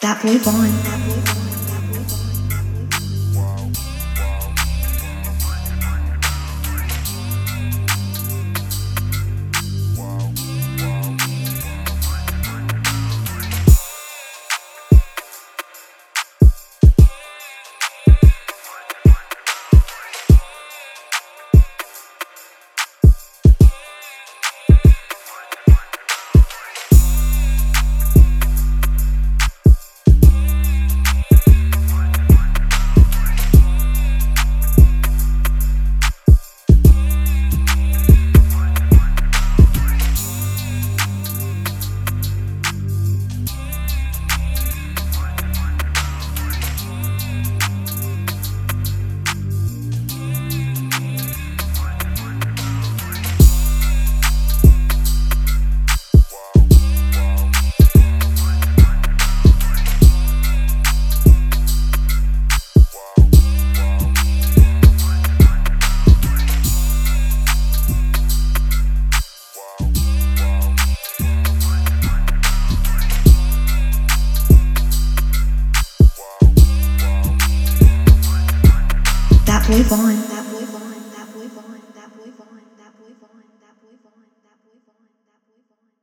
That boy Vaughn. That boy